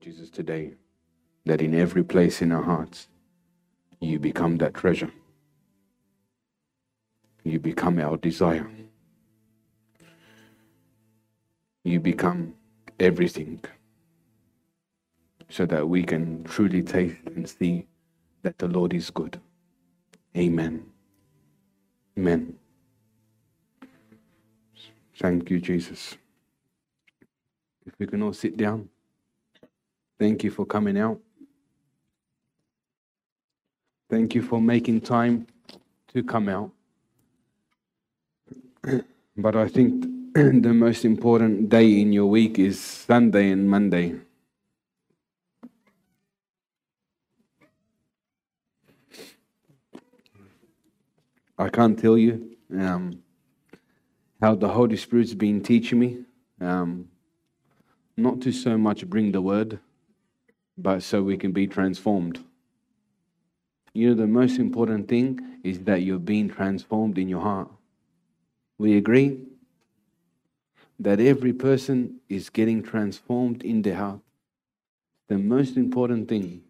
Lord Jesus, today that in every place in our hearts, you become that treasure. You become our desire. You become everything so that we can truly taste and see that the Lord is good. Amen. Amen. Thank you, Jesus. If we can all sit down. Thank you for coming out. Thank you for making time to come out. But I think the most important day in your week is Sunday and Monday. I can't tell you um, how the Holy Spirit's been teaching me. Um, not to so much bring the word, but so we can be transformed. You know, the most important thing is that you're being transformed in your heart. We agree that every person is getting transformed in their heart. The most important thing,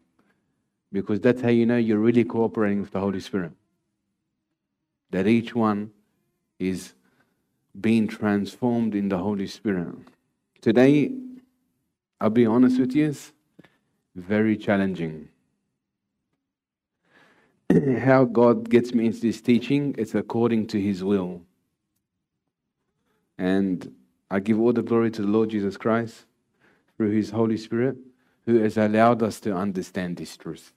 because that's how you know you're really cooperating with the Holy Spirit that each one is being transformed in the Holy Spirit. Today, I'll be honest with you, very challenging. How God gets me into this teaching, it's according to His will. And I give all the glory to the Lord Jesus Christ through His Holy Spirit, who has allowed us to understand this truth.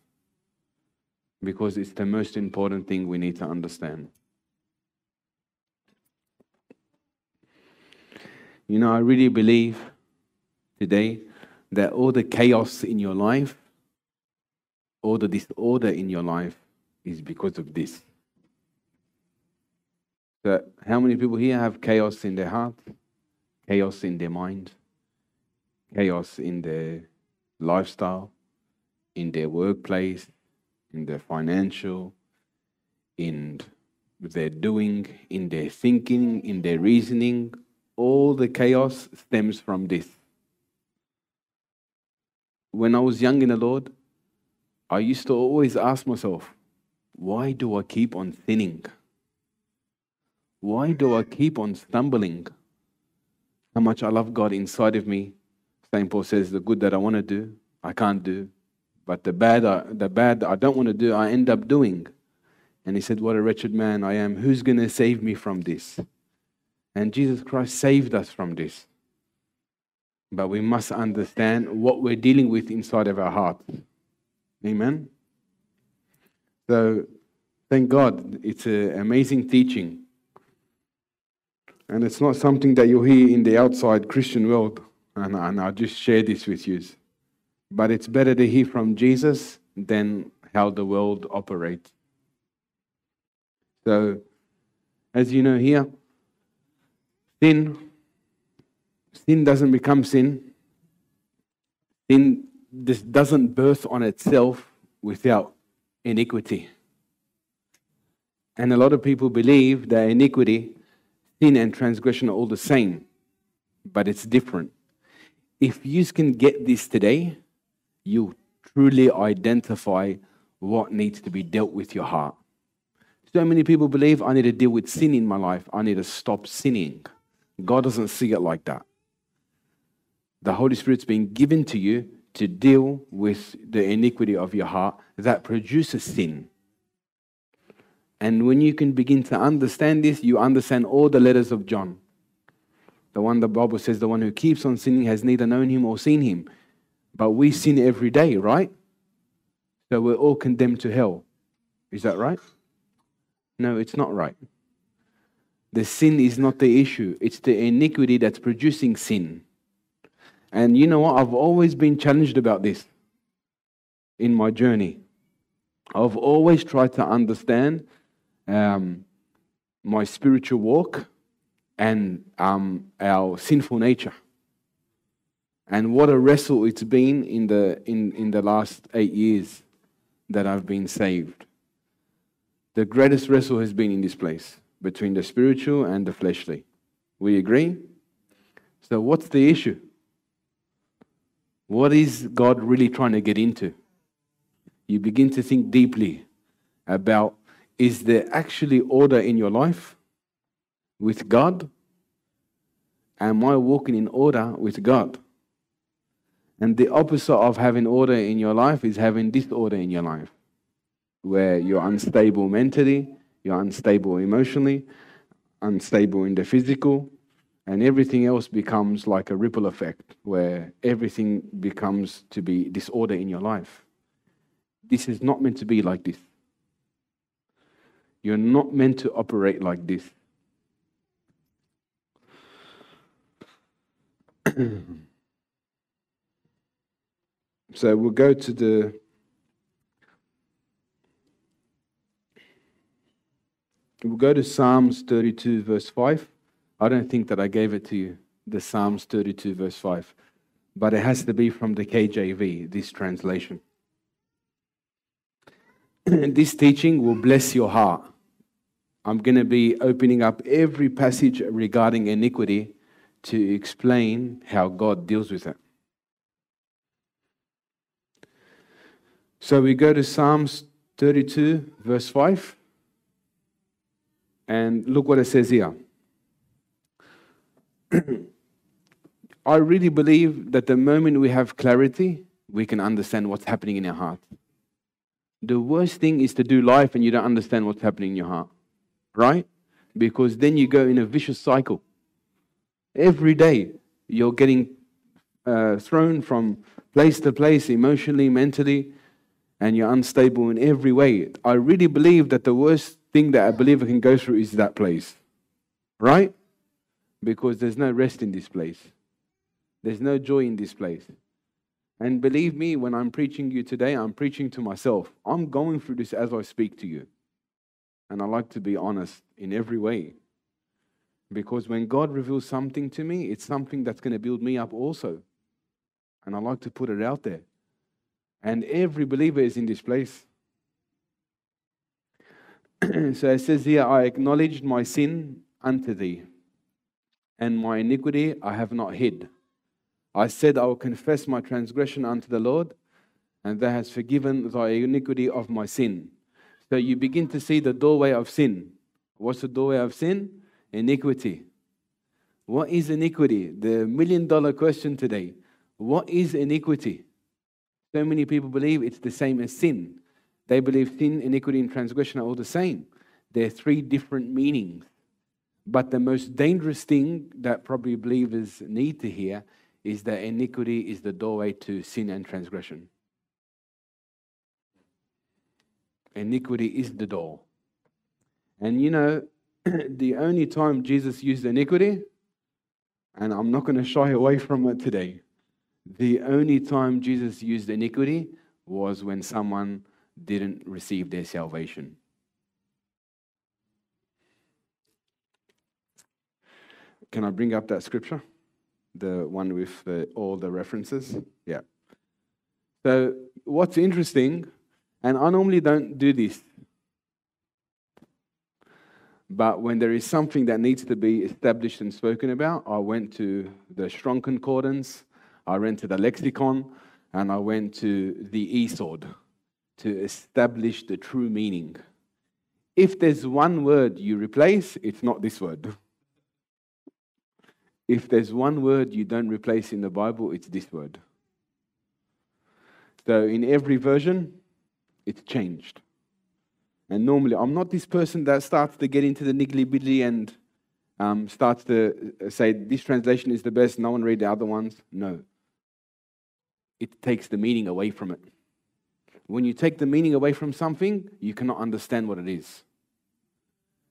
Because it's the most important thing we need to understand. You know, I really believe today that all the chaos in your life, all the disorder in your life is because of this. So, how many people here have chaos in their heart, chaos in their mind, chaos in their lifestyle, in their workplace, in their financial, in their doing, in their thinking, in their reasoning, all the chaos stems from this. When I was young in the Lord, I used to always ask myself, why do I keep on sinning? Why do I keep on stumbling? How much I love God inside of me. St. Paul says, the good that I want to do, I can't do. But the bad, I, the bad that I don't want to do, I end up doing. And he said, What a wretched man I am. Who's going to save me from this? And Jesus Christ saved us from this. But we must understand what we're dealing with inside of our heart. Amen. So, thank God, it's an amazing teaching. And it's not something that you hear in the outside Christian world. And, and I'll just share this with you. But it's better to hear from Jesus than how the world operates. So, as you know here, Sin, sin doesn't become sin. Sin this doesn't birth on itself without iniquity. And a lot of people believe that iniquity, sin, and transgression are all the same, but it's different. If you can get this today, you truly identify what needs to be dealt with your heart. So many people believe I need to deal with sin in my life, I need to stop sinning. God doesn't see it like that. The Holy Spirit's been given to you to deal with the iniquity of your heart that produces sin. And when you can begin to understand this, you understand all the letters of John. The one the Bible says, the one who keeps on sinning has neither known him or seen him. But we sin every day, right? So we're all condemned to hell. Is that right? No, it's not right. The sin is not the issue, it's the iniquity that's producing sin. And you know what? I've always been challenged about this in my journey. I've always tried to understand um, my spiritual walk and um, our sinful nature. And what a wrestle it's been in the, in, in the last eight years that I've been saved. The greatest wrestle has been in this place between the spiritual and the fleshly. We agree? So, what's the issue? What is God really trying to get into? You begin to think deeply about is there actually order in your life with God? Am I walking in order with God? And the opposite of having order in your life is having disorder in your life, where you're unstable mentally, you're unstable emotionally, unstable in the physical, and everything else becomes like a ripple effect where everything becomes to be disorder in your life. This is not meant to be like this. You're not meant to operate like this. so we'll go to the we'll go to Psalms 32 verse 5. I don't think that I gave it to you, the Psalms 32, verse 5. But it has to be from the KJV, this translation. this teaching will bless your heart. I'm going to be opening up every passage regarding iniquity to explain how God deals with it. So we go to Psalms 32, verse 5. And look what it says here. I really believe that the moment we have clarity, we can understand what's happening in our heart. The worst thing is to do life and you don't understand what's happening in your heart, right? Because then you go in a vicious cycle. Every day, you're getting uh, thrown from place to place emotionally, mentally, and you're unstable in every way. I really believe that the worst thing that a believer can go through is that place, right? Because there's no rest in this place. There's no joy in this place. And believe me, when I'm preaching you today, I'm preaching to myself. I'm going through this as I speak to you. And I like to be honest in every way. Because when God reveals something to me, it's something that's going to build me up also. And I like to put it out there. And every believer is in this place. so it says here, I acknowledged my sin unto thee and my iniquity I have not hid. I said, I will confess my transgression unto the Lord, and thou hast forgiven thy iniquity of my sin. So you begin to see the doorway of sin. What's the doorway of sin? Iniquity. What is iniquity? The million dollar question today. What is iniquity? So many people believe it's the same as sin. They believe sin, iniquity, and transgression are all the same. They're three different meanings. But the most dangerous thing that probably believers need to hear is that iniquity is the doorway to sin and transgression. Iniquity is the door. And you know, the only time Jesus used iniquity, and I'm not going to shy away from it today, the only time Jesus used iniquity was when someone didn't receive their salvation. Can I bring up that scripture? The one with the, all the references? Yeah. So, what's interesting, and I normally don't do this, but when there is something that needs to be established and spoken about, I went to the Strong Concordance, I went to the lexicon, and I went to the eSword to establish the true meaning. If there's one word you replace, it's not this word. If there's one word you don't replace in the Bible, it's this word. So in every version, it's changed. And normally, I'm not this person that starts to get into the niggly biddly and um, starts to uh, say, this translation is the best, no one read the other ones. No. It takes the meaning away from it. When you take the meaning away from something, you cannot understand what it is.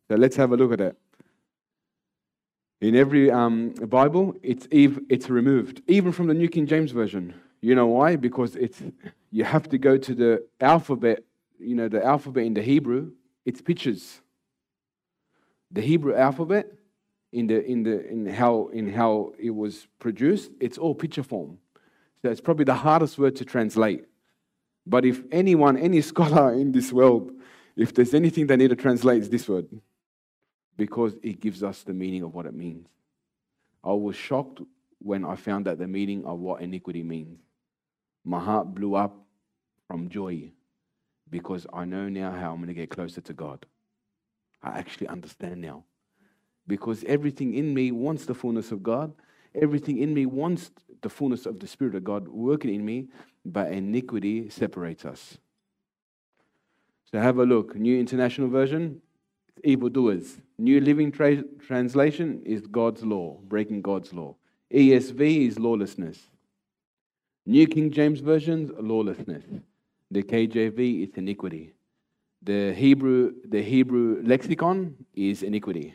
So let's have a look at it. In every um, Bible, it's, it's removed, even from the New King James Version. You know why? Because it's, you have to go to the alphabet, you know, the alphabet in the Hebrew, it's pictures. The Hebrew alphabet, in, the, in, the, in, how, in how it was produced, it's all picture form. So it's probably the hardest word to translate. But if anyone, any scholar in this world, if there's anything they need to translate, it's this word because it gives us the meaning of what it means. I was shocked when I found out the meaning of what iniquity means. My heart blew up from joy because I know now how I'm going to get closer to God. I actually understand now. Because everything in me wants the fullness of God. Everything in me wants the fullness of the Spirit of God working in me, but iniquity separates us. So have a look. New International Version, evildoers. New Living Tra- Translation is God's law, breaking God's law. ESV is lawlessness. New King James Version, lawlessness. The KJV is iniquity. The Hebrew, the Hebrew lexicon is iniquity.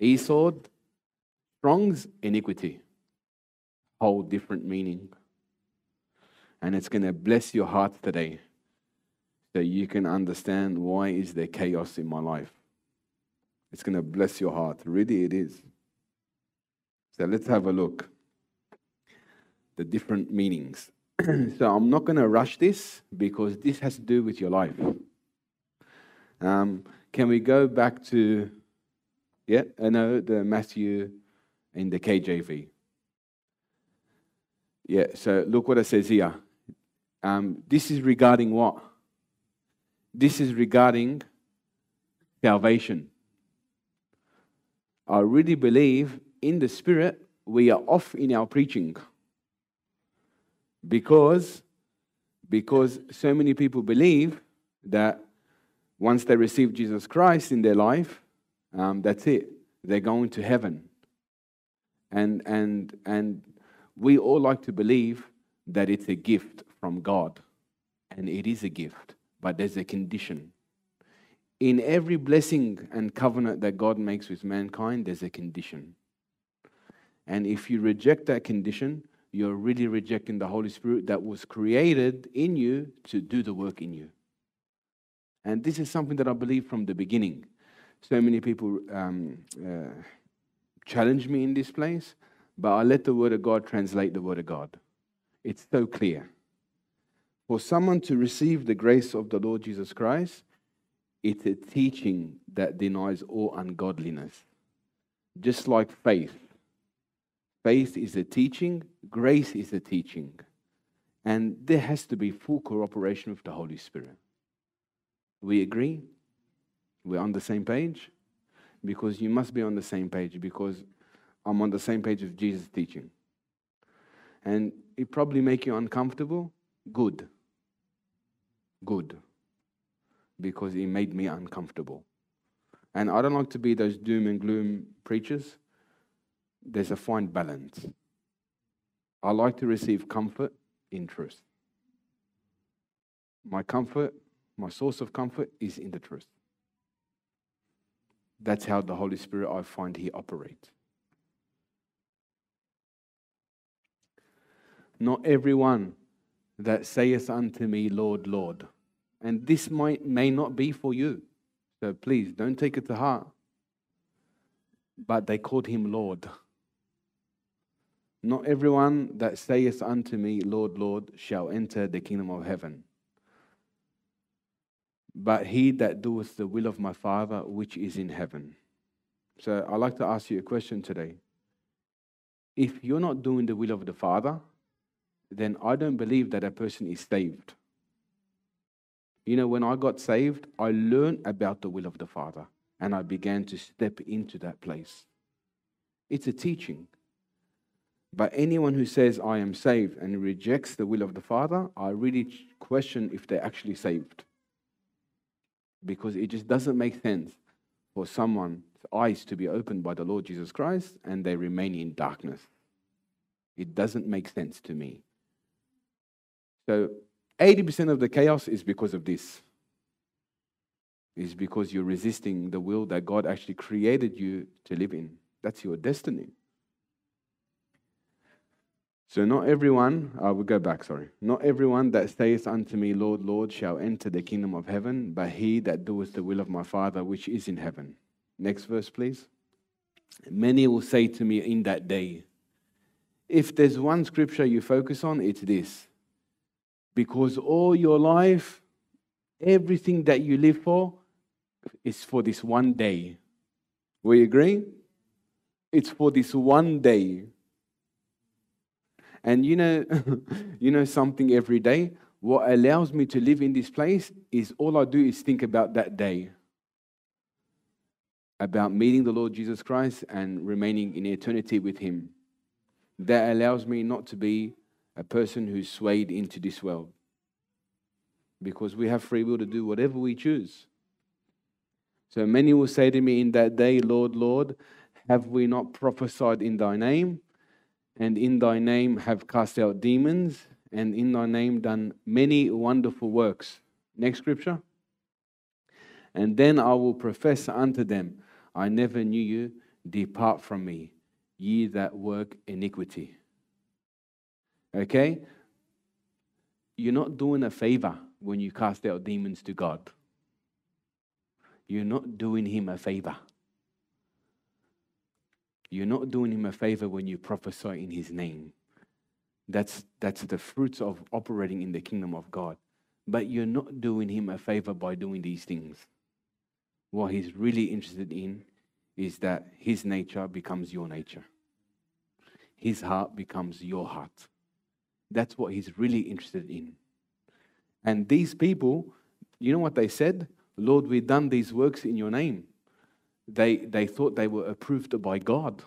eSword, Strong's iniquity. Whole different meaning. And it's going to bless your heart today so you can understand why is there chaos in my life. It's going to bless your heart. Really, it is. So let's have a look. The different meanings. so I'm not going to rush this because this has to do with your life. Um, can we go back to, yeah, I know the Matthew in the KJV. Yeah, so look what it says here. Um, this is regarding what? This is regarding salvation. I really believe in the Spirit we are off in our preaching because because so many people believe that once they receive Jesus Christ in their life, um, that's it. They're going to heaven. And, and, and we all like to believe that it's a gift from God. And it is a gift, but there's a condition. In every blessing and covenant that God makes with mankind, there's a condition. And if you reject that condition, you're really rejecting the Holy Spirit that was created in you to do the work in you. And this is something that I believe from the beginning. So many people um, uh, challenge me in this place, but I let the Word of God translate the Word of God. It's so clear. For someone to receive the grace of the Lord Jesus Christ, it's a teaching that denies all ungodliness. Just like faith. Faith is a teaching, grace is a teaching. And there has to be full cooperation with the Holy Spirit. We agree? We're on the same page? because you must be on the same page because I'm on the same page with Jesus' teaching. And it probably make you uncomfortable. Good. Good. Because it made me uncomfortable. And I don't like to be those doom and gloom preachers. There's a fine balance. I like to receive comfort in truth. My comfort, my source of comfort is in the truth. That's how the Holy Spirit, I find, He operates. Not everyone that saith unto me, Lord, Lord. And this might, may not be for you. So please don't take it to heart. But they called him Lord. Not everyone that saith unto me, Lord, Lord, shall enter the kingdom of heaven, but he that doeth the will of my Father which is in heaven. So I'd like to ask you a question today. If you're not doing the will of the Father, then I don't believe that a person is saved. You know, when I got saved, I learned about the will of the Father and I began to step into that place. It's a teaching. But anyone who says, I am saved and rejects the will of the Father, I really question if they're actually saved because it just doesn't make sense for someone's eyes to be opened by the Lord Jesus Christ and they remain in darkness. It doesn't make sense to me. So 80% of the chaos is because of this. Is because you're resisting the will that God actually created you to live in. That's your destiny. So not everyone, I uh, will go back, sorry. Not everyone that saith unto me, Lord, Lord, shall enter the kingdom of heaven, but he that doeth the will of my Father which is in heaven. Next verse, please. Many will say to me in that day, if there's one scripture you focus on, it's this. Because all your life, everything that you live for, is for this one day. We agree? It's for this one day. And you know, you know something every day? What allows me to live in this place is all I do is think about that day. About meeting the Lord Jesus Christ and remaining in eternity with Him. That allows me not to be a person who's swayed into this world. Because we have free will to do whatever we choose. So many will say to me in that day, Lord, Lord, have we not prophesied in thy name? And in thy name have cast out demons? And in thy name done many wonderful works. Next scripture. And then I will profess unto them, I never knew you. Depart from me, ye that work iniquity. Okay? You're not doing a favor when you cast out demons to God you're not doing him a favor. You're not doing him a favor when you prophesy in his name. That's, that's the fruits of operating in the kingdom of God. But you're not doing him a favor by doing these things. What he's really interested in is that his nature becomes your nature, his heart becomes your heart. That's what he's really interested in. And these people, you know what they said? Lord, we've done these works in your name. They, they thought they were approved by God.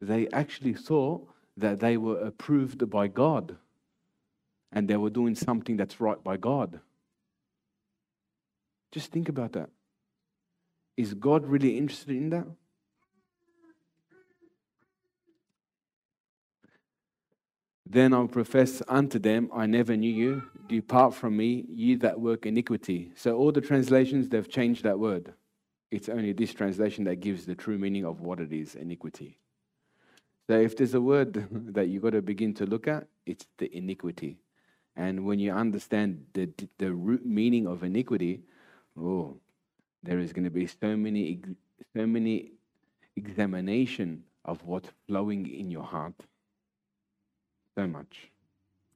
They actually thought that they were approved by God and they were doing something that's right by God. Just think about that. Is God really interested in that? Then I'll profess unto them, I never knew you. Depart from me, ye that work iniquity. So all the translations, they've changed that word. It's only this translation that gives the true meaning of what it is iniquity. So if there's a word that you've got to begin to look at, it's the iniquity. And when you understand the, the root meaning of iniquity, oh, there is going to be so many, so many examination of what's flowing in your heart so much.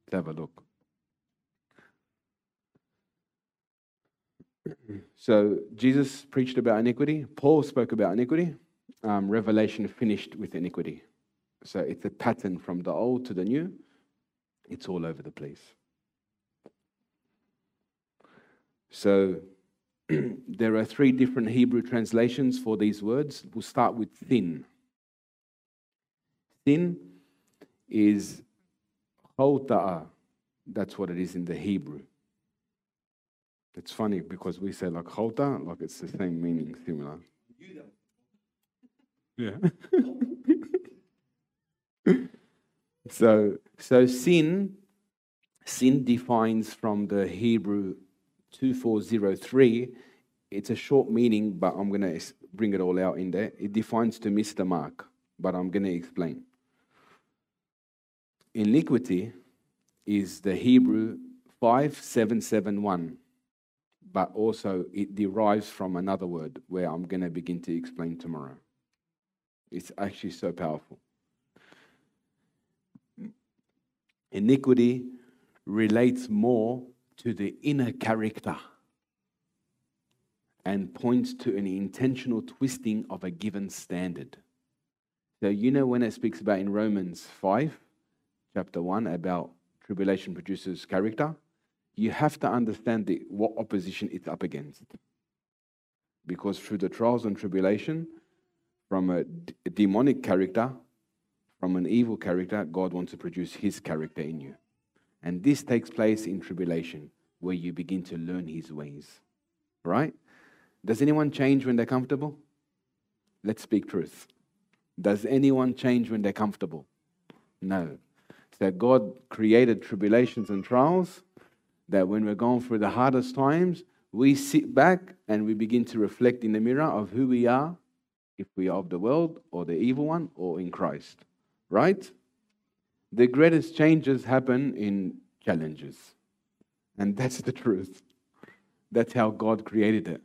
Let's have a look. So Jesus preached about iniquity. Paul spoke about iniquity. Um, Revelation finished with iniquity. So it's a pattern from the old to the new. It's all over the place. So there are three different Hebrew translations for these words. We'll start with sin. Sin is Hawta'a. That's what it is in the Hebrew. It's funny because we say like Hota, like it's the same meaning, similar. Yeah. so, so sin, sin defines from the Hebrew 2403. It's a short meaning, but I'm going to bring it all out in there. It defines to miss the mark, but I'm going to explain. Iniquity is the Hebrew 5771, but also it derives from another word where I'm going to begin to explain tomorrow. It's actually so powerful. Iniquity relates more to the inner character and points to an intentional twisting of a given standard. So, you know, when it speaks about in Romans 5, chapter 1 about tribulation produces character, you have to understand the, what opposition it's up against. Because through the trials and tribulation, from a, demonic character, from an evil character, God wants to produce his character in you. And this takes place in tribulation, where you begin to learn his ways. Right? Does anyone change when they're comfortable? Let's speak truth. Does anyone change when they're comfortable? No that God created tribulations and trials, that when we're going through the hardest times, we sit back and we begin to reflect in the mirror of who we are, if we are of the world or the evil one or in Christ. Right? The greatest changes happen in challenges. And that's the truth. That's how God created it.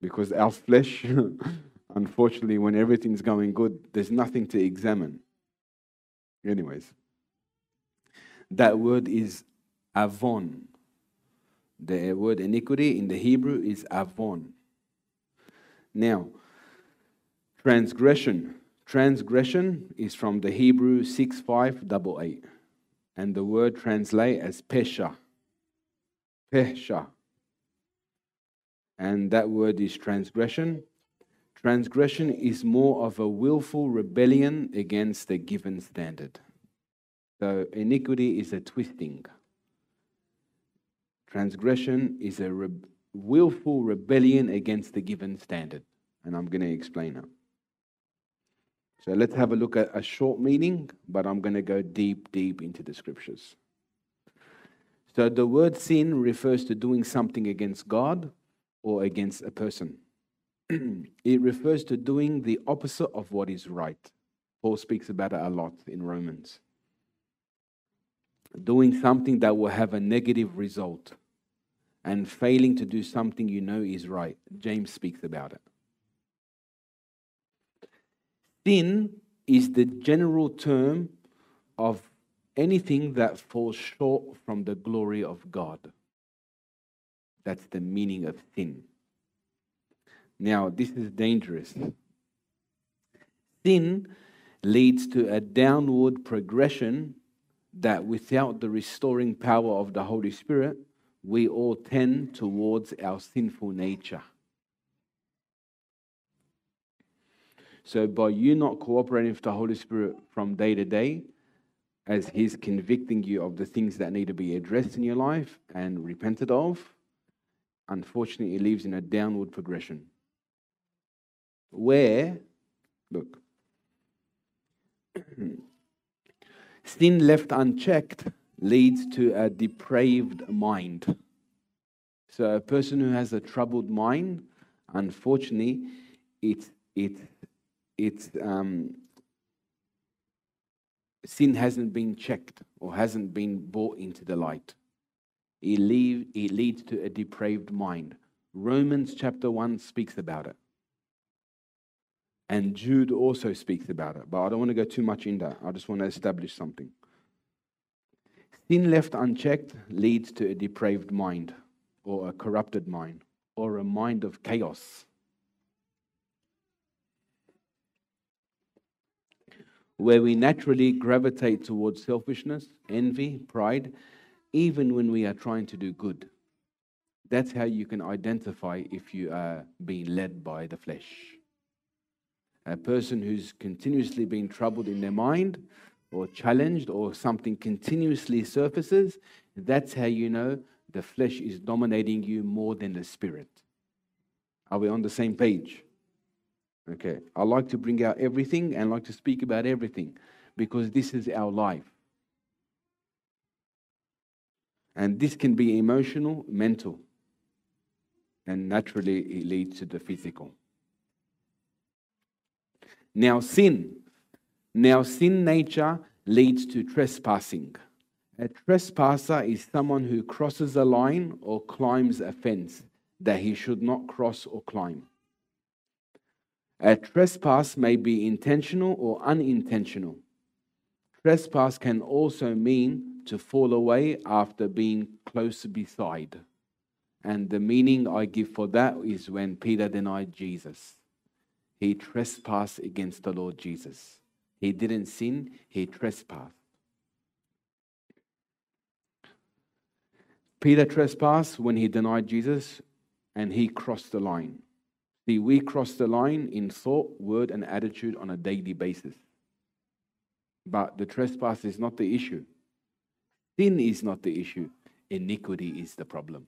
Because our flesh, unfortunately, when everything's going good, there's nothing to examine. Anyways, that word is avon. The word iniquity in the Hebrew is avon. Now, transgression. Transgression is from the Hebrew 6588, and the word translate as pesha. Pesha. And that word is transgression. Transgression is more of a willful rebellion against a given standard. So iniquity is a twisting. Transgression is a re- willful rebellion against the given standard. And I'm going to explain that. So let's have a look at a short meaning, but I'm going to go deep, deep into the scriptures. So the word sin refers to doing something against God or against a person. it refers to doing the opposite of what is right. Paul speaks about it a lot in Romans. Doing something that will have a negative result and failing to do something you know is right. James speaks about it. Sin is the general term of anything that falls short from the glory of God. That's the meaning of sin. Now, this is dangerous. Sin leads to a downward progression that without the restoring power of the Holy Spirit, we all tend towards our sinful nature. So, by you not cooperating with the Holy Spirit from day to day, as He's convicting you of the things that need to be addressed in your life and repented of, unfortunately, it leaves in a downward progression. Where, look, sin left unchecked leads to a depraved mind. So, a person who has a troubled mind, unfortunately, it, it it's um, sin hasn't been checked or hasn't been brought into the light. It, leave, it leads to a depraved mind. Romans chapter 1 speaks about it. And Jude also speaks about it. But I don't want to go too much in that. I just want to establish something. Sin left unchecked leads to a depraved mind, or a corrupted mind, or a mind of chaos. where we naturally gravitate towards selfishness, envy, pride, even when we are trying to do good. That's how you can identify if you are being led by the flesh. A person who's continuously being troubled in their mind or challenged or something continuously surfaces, that's how you know the flesh is dominating you more than the spirit. Are we on the same page? Okay. I like to bring out everything and like to speak about everything because this is our life. And this can be emotional, mental, and naturally it leads to the physical. Now, sin. Now, sin nature leads to trespassing. A trespasser is someone who crosses a line or climbs a fence that he should not cross or climb. A trespass may be intentional or unintentional. Trespass can also mean to fall away after being close beside. And the meaning I give for that is when Peter denied Jesus. He trespassed against the Lord Jesus. He didn't sin, he trespassed. Peter trespassed when he denied Jesus and he crossed the line. See, we cross the line in thought, word, and attitude on a daily basis. But the trespass is not the issue. Sin is not the issue. Iniquity is the problem.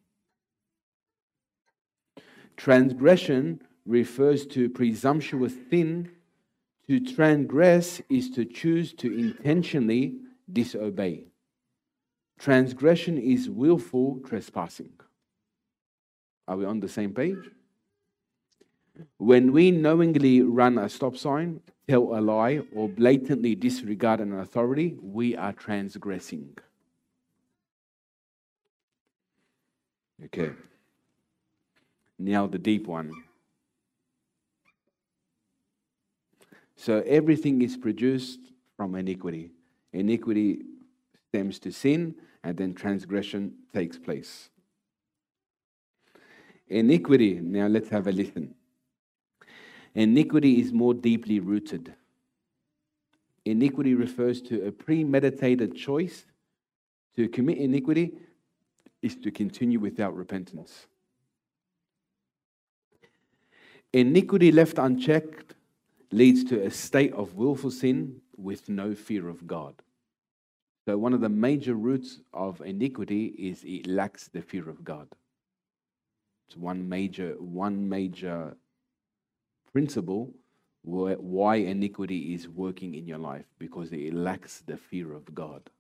Transgression refers to presumptuous sin. To transgress is to choose to intentionally disobey. Transgression is willful trespassing. Are we on the same page? When we knowingly run a stop sign, tell a lie, or blatantly disregard an authority, we are transgressing. Okay. Now the deep one. So everything is produced from iniquity. Iniquity stems to sin, and then transgression takes place. Iniquity, now let's have a listen. Iniquity is more deeply rooted. iniquity refers to a premeditated choice. To commit iniquity is to continue without repentance. Iniquity left unchecked leads to a state of willful sin with no fear of God. So, one of the major roots of iniquity is it lacks the fear of God. It's one major, one major principle why iniquity is working in your life because it lacks the fear of God.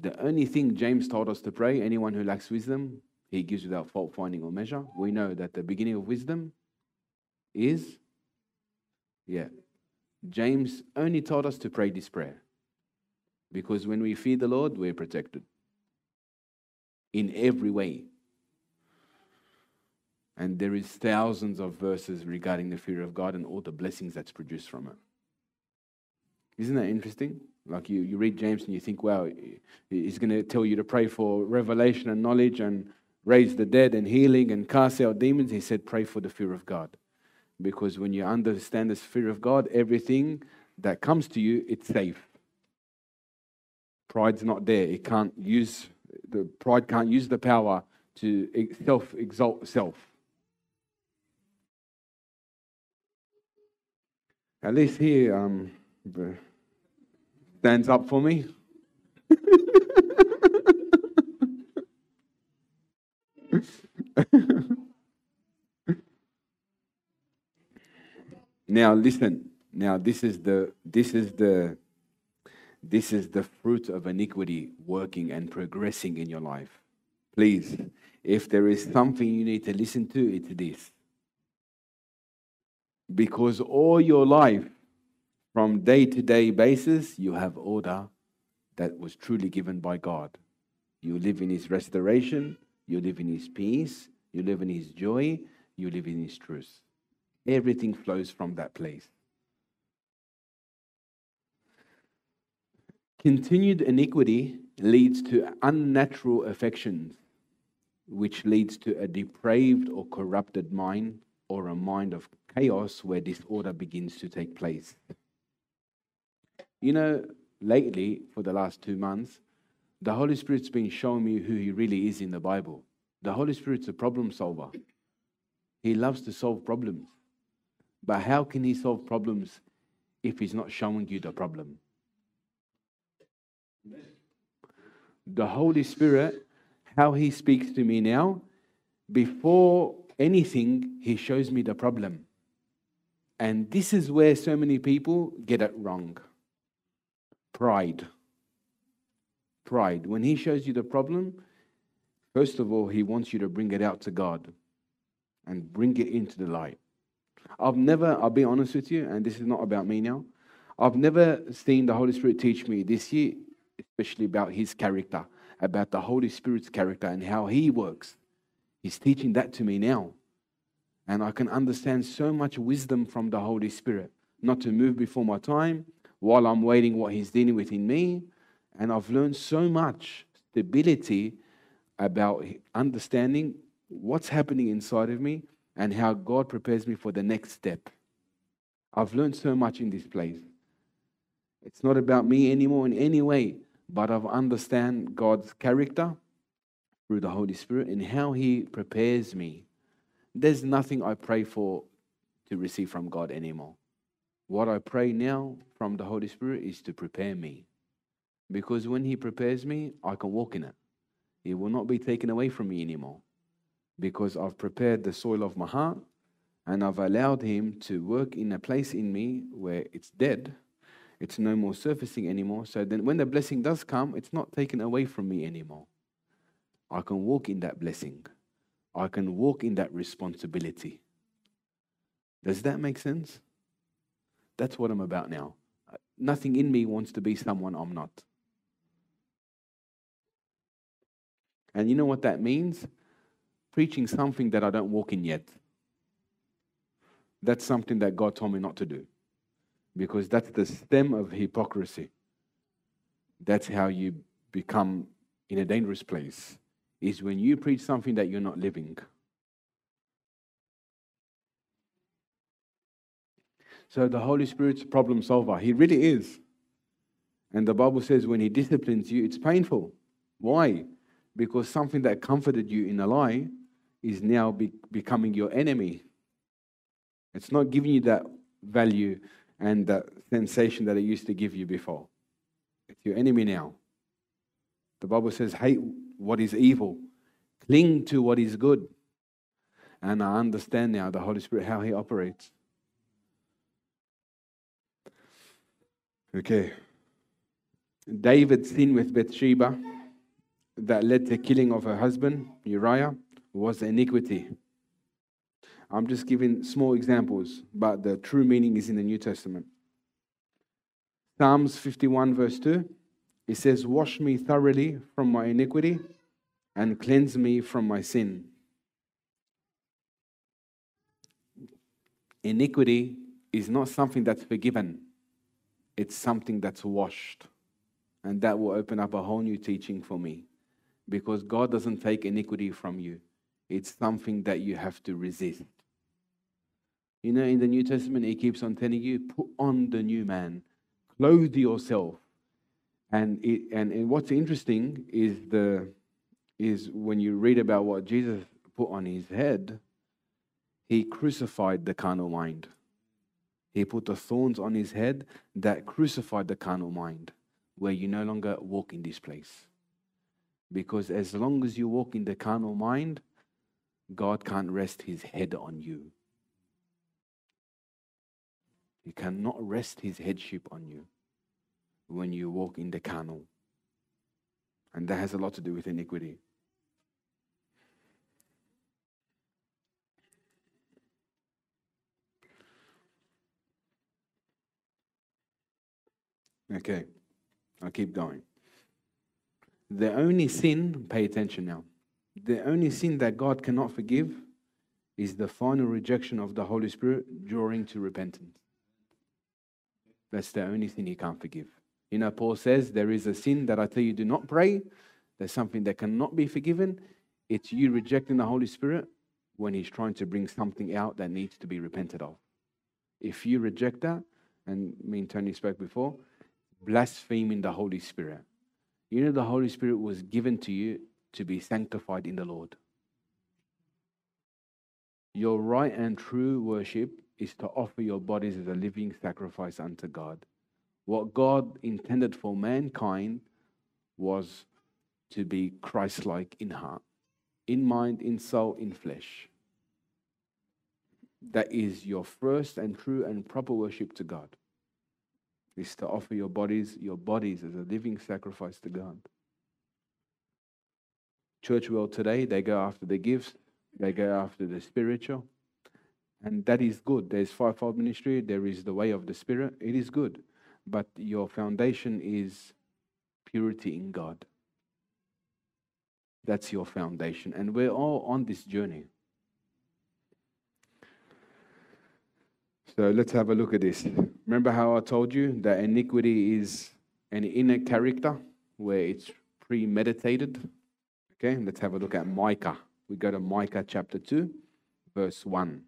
The only thing James taught us to pray, anyone who lacks wisdom, he gives without fault finding or measure. We know that the beginning of wisdom is, yeah. James only taught us to pray this prayer because when we fear the Lord, we're protected in every way. And there is thousands of verses regarding the fear of God and all the blessings that's produced from it. Isn't that interesting? Like you, you read James and you think, wow, he's going to tell you to pray for revelation and knowledge and raise the dead and healing and cast out demons. He said, pray for the fear of God. Because when you understand the fear of God, everything that comes to you, it's safe. Pride's not there. It can't use the pride can't use the power to self exalt self. At least he um, stands up for me. now listen. Now this is the this is the this is the fruit of iniquity working and progressing in your life. Please, if there is something you need to listen to, it's this. Because all your life, from day to day basis, you have order that was truly given by God. You live in His restoration, you live in His peace, you live in His joy, you live in His truth. Everything flows from that place. Continued iniquity leads to unnatural affections, which leads to a depraved or corrupted mind or a mind of chaos where disorder begins to take place. You know, lately, for the last two months, the Holy Spirit's been showing me who He really is in the Bible. The Holy Spirit's a problem solver. He loves to solve problems. But how can He solve problems if He's not showing you the problem? The Holy Spirit, how He speaks to me now, before anything, He shows me the problem. And this is where so many people get it wrong pride. Pride. When He shows you the problem, first of all, He wants you to bring it out to God and bring it into the light. I've never, I'll be honest with you, and this is not about me now. I've never seen the Holy Spirit teach me this year, especially about His character, about the Holy Spirit's character and how He works. He's teaching that to me now. And I can understand so much wisdom from the Holy Spirit, not to move before my time while I'm waiting what He's dealing with in me. And I've learned so much stability about understanding what's happening inside of me and how God prepares me for the next step. I've learned so much in this place. It's not about me anymore in any way, but I've understand God's character through the Holy Spirit and how He prepares me there's nothing I pray for to receive from God anymore. What I pray now from the Holy Spirit is to prepare me. Because when He prepares me, I can walk in it. It will not be taken away from me anymore. Because I've prepared the soil of my heart and I've allowed Him to work in a place in me where it's dead. It's no more surfacing anymore. So then when the blessing does come, it's not taken away from me anymore. I can walk in that blessing. I can walk in that responsibility. Does that make sense? That's what I'm about now. Nothing in me wants to be someone I'm not. And you know what that means? Preaching something that I don't walk in yet. That's something that God told me not to do. Because that's the stem of hypocrisy. That's how you become in a dangerous place is when you preach something that you're not living. So the Holy Spirit's problem solver. He really is. And the Bible says when He disciplines you, it's painful. Why? Because something that comforted you in a lie is now be- becoming your enemy. It's not giving you that value and that sensation that it used to give you before. It's your enemy now. The Bible says, hate what is evil, cling to what is good. And I understand now the Holy Spirit, how He operates. Okay. David's sin with Bathsheba that led to the killing of her husband, Uriah, was the iniquity. I'm just giving small examples, but the true meaning is in the New Testament. Psalms 51, verse 2, it says, Wash me thoroughly from my iniquity and cleanse me from my sin. Iniquity is not something that's forgiven, it's something that's washed. And that will open up a whole new teaching for me because God doesn't take iniquity from you, it's something that you have to resist. You know, in the New Testament, He keeps on telling you, put on the new man, clothe yourself. And, it, and, and what's interesting is, the, is when you read about what Jesus put on his head, he crucified the carnal mind. He put the thorns on his head that crucified the carnal mind, where you no longer walk in this place. Because as long as you walk in the carnal mind, God can't rest his head on you. He cannot rest his headship on you when you walk in the carnal. And that has a lot to do with iniquity. Okay, I'll keep going. The only sin, pay attention now, the only sin that God cannot forgive is the final rejection of the Holy Spirit drawing to repentance. That's the only sin He can't forgive. You know, Paul says, There is a sin that I tell you, do not pray. There's something that cannot be forgiven. It's you rejecting the Holy Spirit when He's trying to bring something out that needs to be repented of. If you reject that, and me and Tony spoke before, blaspheming the Holy Spirit. You know, the Holy Spirit was given to you to be sanctified in the Lord. Your right and true worship is to offer your bodies as a living sacrifice unto God. What God intended for mankind was to be Christ like in heart, in mind, in soul, in flesh. That is your first and true and proper worship to God is to offer your bodies, your bodies as a living sacrifice to God. Church world today, they go after the gifts, they go after the spiritual, and that is good. There's fivefold ministry, there is the way of the Spirit. It is good, but your foundation is purity in God. That's your foundation, and we're all on this journey. So let's have a look at this. Remember how I told you that iniquity is an inner character where it's premeditated? Okay, let's have a look at Micah. We go to Micah chapter 2, verse 1.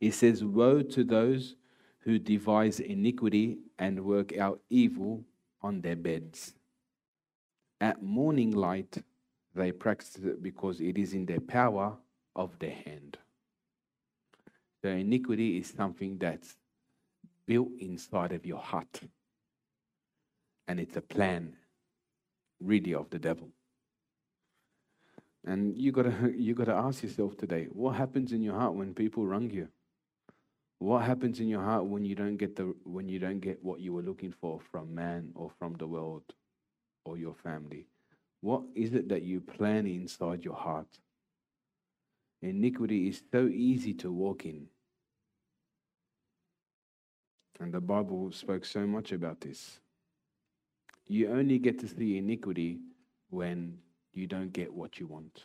It says, Woe to those who devise iniquity and work out evil on their beds. At morning light, they practice it because it is in their power of their hand. The iniquity is something that's built inside of your heart. And it's a plan, really, of the devil. And you gotta you gotta ask yourself today, what happens in your heart when people wrong you? What happens in your heart when you don't get the when you don't get what you were looking for from man or from the world or your family? What is it that you plan inside your heart? Iniquity is so easy to walk in. And the Bible spoke so much about this. You only get to see iniquity when you don't get what you want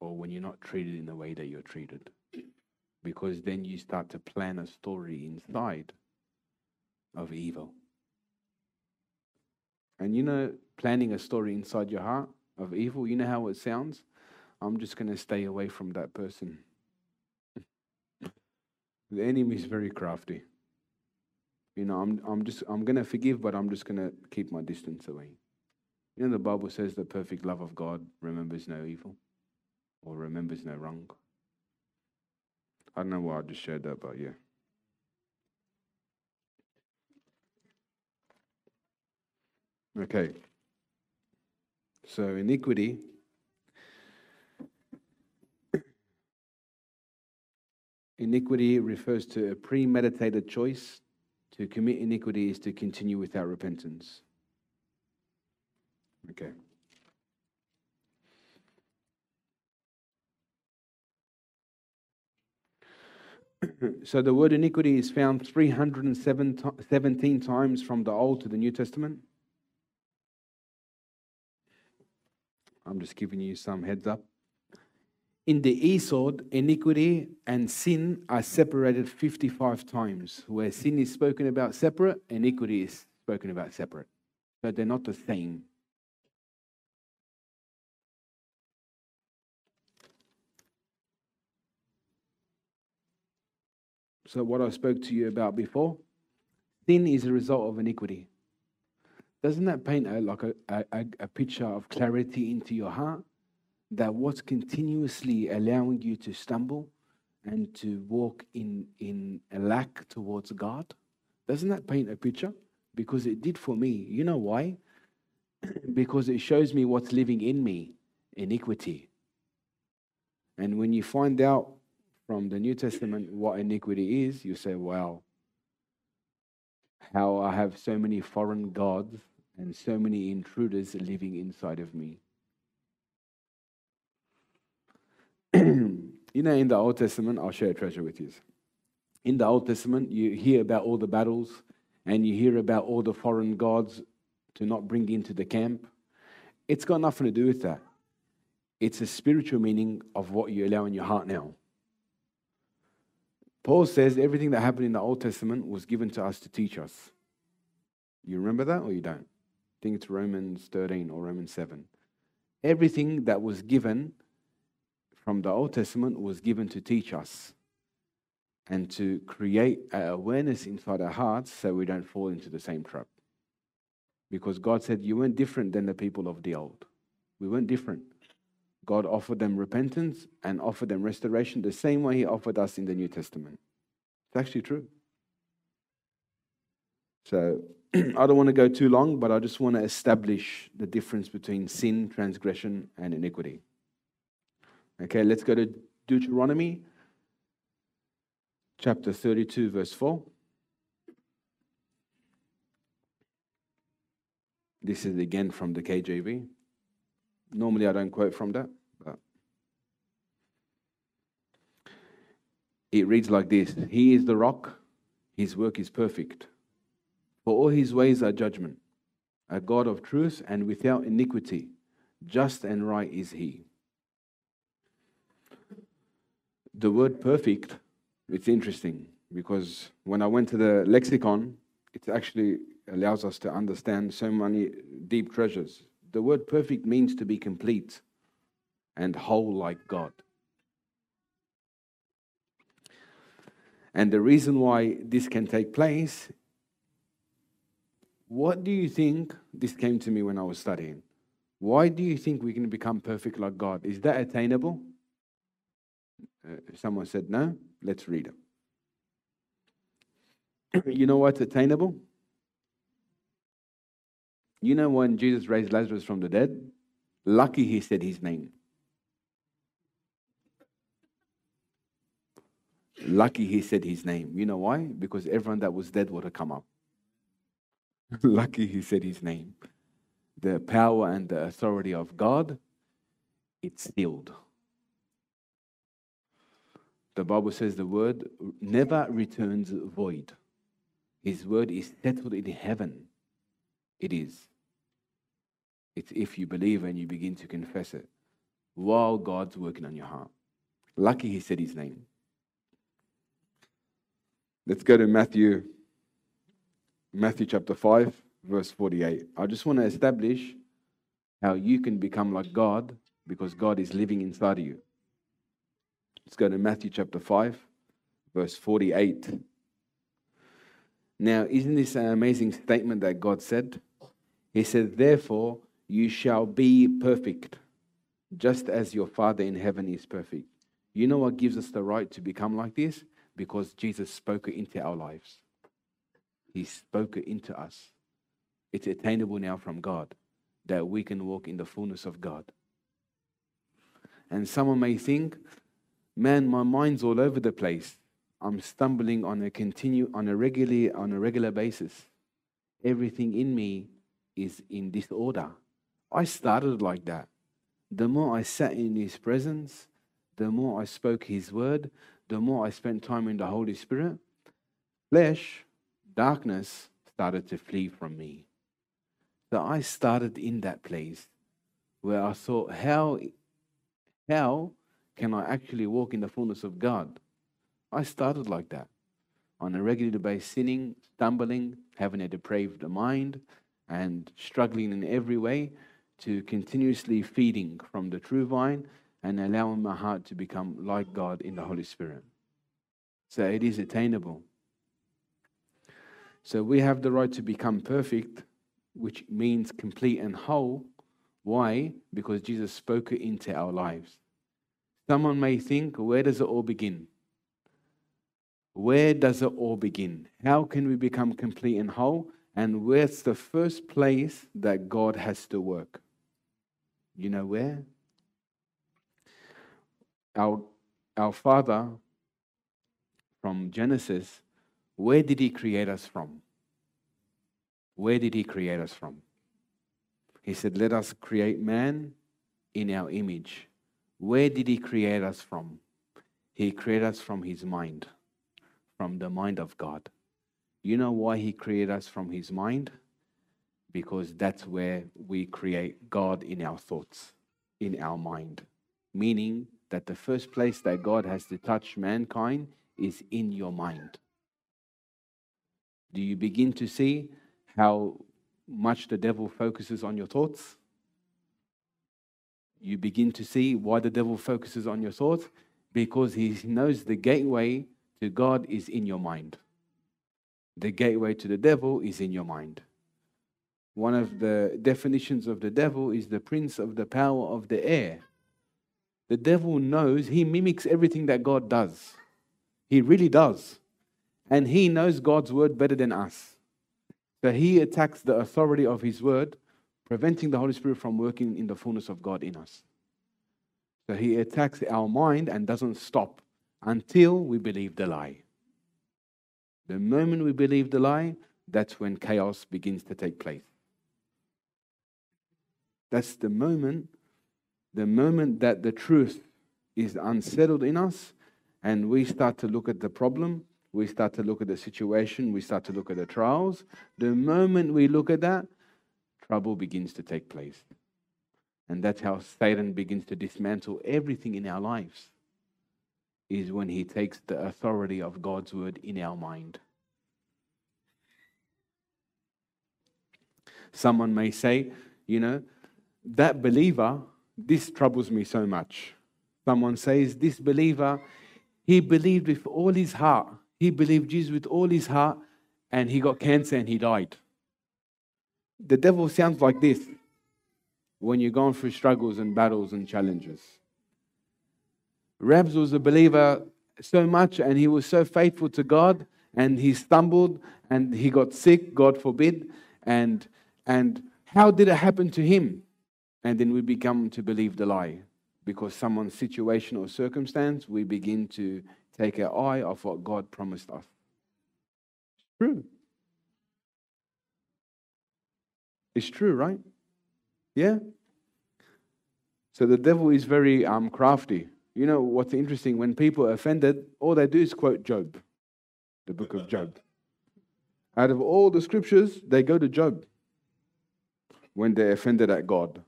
or when you're not treated in the way that you're treated. Because then you start to plan a story inside of evil. And you know, planning a story inside your heart of evil, you know how it sounds? I'm just going to stay away from that person. The enemy is very crafty. You know, I'm, I'm just, I'm going to forgive, but I'm just going to keep my distance away. You know, the Bible says the perfect love of God remembers no evil or remembers no wrong. I don't know why I just shared that, but yeah. Okay. So, iniquity iniquity refers to a premeditated choice. To commit iniquity is to continue without repentance. Okay. so the word iniquity is found 317 times from the Old to the New Testament. I'm just giving you some heads up. In the eSword, iniquity and sin are separated 55 times. Where sin is spoken about separate, iniquity is spoken about separate. So they're not the same. So, what I spoke to you about before sin is a result of iniquity. Doesn't that paint a, like a, a, a picture of clarity into your heart? That what's continuously allowing you to stumble and to walk in, in a lack towards God? Doesn't that paint a picture? Because it did for me. You know why? because it shows me what's living in me iniquity. And when you find out from the New Testament what iniquity is, you say, wow, how I have so many foreign gods and so many intruders living inside of me. you know, in the Old Testament, I'll share a treasure with you. In the Old Testament, you hear about all the battles and you hear about all the foreign gods to not bring into the camp. It's got nothing to do with that. It's a spiritual meaning of what you allow in your heart now. Paul says everything that happened in the Old Testament was given to us to teach us. You remember that or you don't? think it's Romans 13 or Romans 7. Everything that was given from the Old Testament was given to teach us and to create awareness inside our hearts so we don't fall into the same trap. Because God said, You weren't different than the people of the old. We weren't different. God offered them repentance and offered them restoration the same way He offered us in the New Testament. It's actually true. So I don't want to go too long, but I just want to establish the difference between sin, transgression, and iniquity. Okay, let's go to Deuteronomy chapter 32, verse 4. This is again from the KJV. Normally I don't quote from that, but it reads like this He is the rock, his work is perfect for all his ways are judgment, a God of truth and without iniquity. Just and right is he. The word perfect, it's interesting because when I went to the lexicon, it actually allows us to understand so many deep treasures. The word perfect means to be complete and whole like God. And the reason why this can take place what do you think? This came to me when I was studying. Why do you think we can become perfect like God? Is that attainable? Uh, someone said no. Let's read it. you know what's attainable? You know when Jesus raised Lazarus from the dead? Lucky he said his name. Lucky he said his name. You know why? Because everyone that was dead would have come up. Lucky he said his name. The power and the authority of God, it's sealed. The Bible says the word never returns void. His word is settled in heaven. It is. It's if you believe and you begin to confess it while God's working on your heart. Lucky he said his name. Let's go to Matthew Matthew chapter 5, verse 48. I just want to establish how you can become like God because God is living inside of you. Let's go to Matthew chapter 5, verse 48. Now, isn't this an amazing statement that God said? He said, Therefore, you shall be perfect, just as your Father in heaven is perfect. You know what gives us the right to become like this? Because Jesus spoke it into our lives. He spoke it into us. It's attainable now from God that we can walk in the fullness of God. And someone may think, man, my mind's all over the place. I'm stumbling on a continue on a regular on a regular basis. Everything in me is in disorder. I started like that. The more I sat in his presence, the more I spoke his word, the more I spent time in the Holy Spirit, flesh, darkness started to flee from me. So I started in that place where I thought, how, how can I actually walk in the fullness of God? I started like that on a regular basis, sinning, stumbling, having a depraved mind, and struggling in every way to continuously feeding from the true vine and allowing my heart to become like God in the Holy Spirit. So it is attainable. So we have the right to become perfect, which means complete and whole. Why? Because Jesus spoke it into our lives. Someone may think, where does it all begin? Where does it all begin? How can we become complete and whole? And where's the first place that God has to work? You know where? Our, our Father from Genesis, where did He create us from? Where did He create us from? He said, Let us create man in our image. Where did He create us from? He created us from His mind, from the mind of God. You know why He created us from His mind? Because that's where we create God in our thoughts, in our mind. Meaning that the first place that God has to touch mankind is in your mind. Do you begin to see how much the devil focuses on your thoughts? You begin to see why the devil focuses on your thoughts? Because he knows the gateway to God is in your mind. The gateway to the devil is in your mind. One of the definitions of the devil is the prince of the power of the air. The devil knows, he mimics everything that God does. He really does. And he knows God's word better than us. So he attacks the authority of his word, preventing the Holy Spirit from working in the fullness of God in us. So he attacks our mind and doesn't stop until we believe the lie. The moment we believe the lie, that's when chaos begins to take place. That's the moment, the moment that the truth is unsettled in us and we start to look at the problem, we start to look at the situation, we start to look at the trials. The moment we look at that, trouble begins to take place. And that's how Satan begins to dismantle everything in our lives, is when he takes the authority of God's word in our mind. Someone may say, you know, that believer, this troubles me so much. Someone says, this believer, he believed with all his heart. He believed Jesus with all his heart, and he got cancer and he died. The devil sounds like this when you're going through struggles and battles and challenges. Rabs was a believer so much, and he was so faithful to God, and he stumbled and he got sick, God forbid. And, and how did it happen to him? And then we become to believe the lie because someone's situation or circumstance, we begin to take our eye off what God promised us. It's true. It's true, right? Yeah? So the devil is very um, crafty. You know what's interesting? When people are offended, all they do is quote Job, the book of Job. Out of all the scriptures, they go to Job when they're offended at God.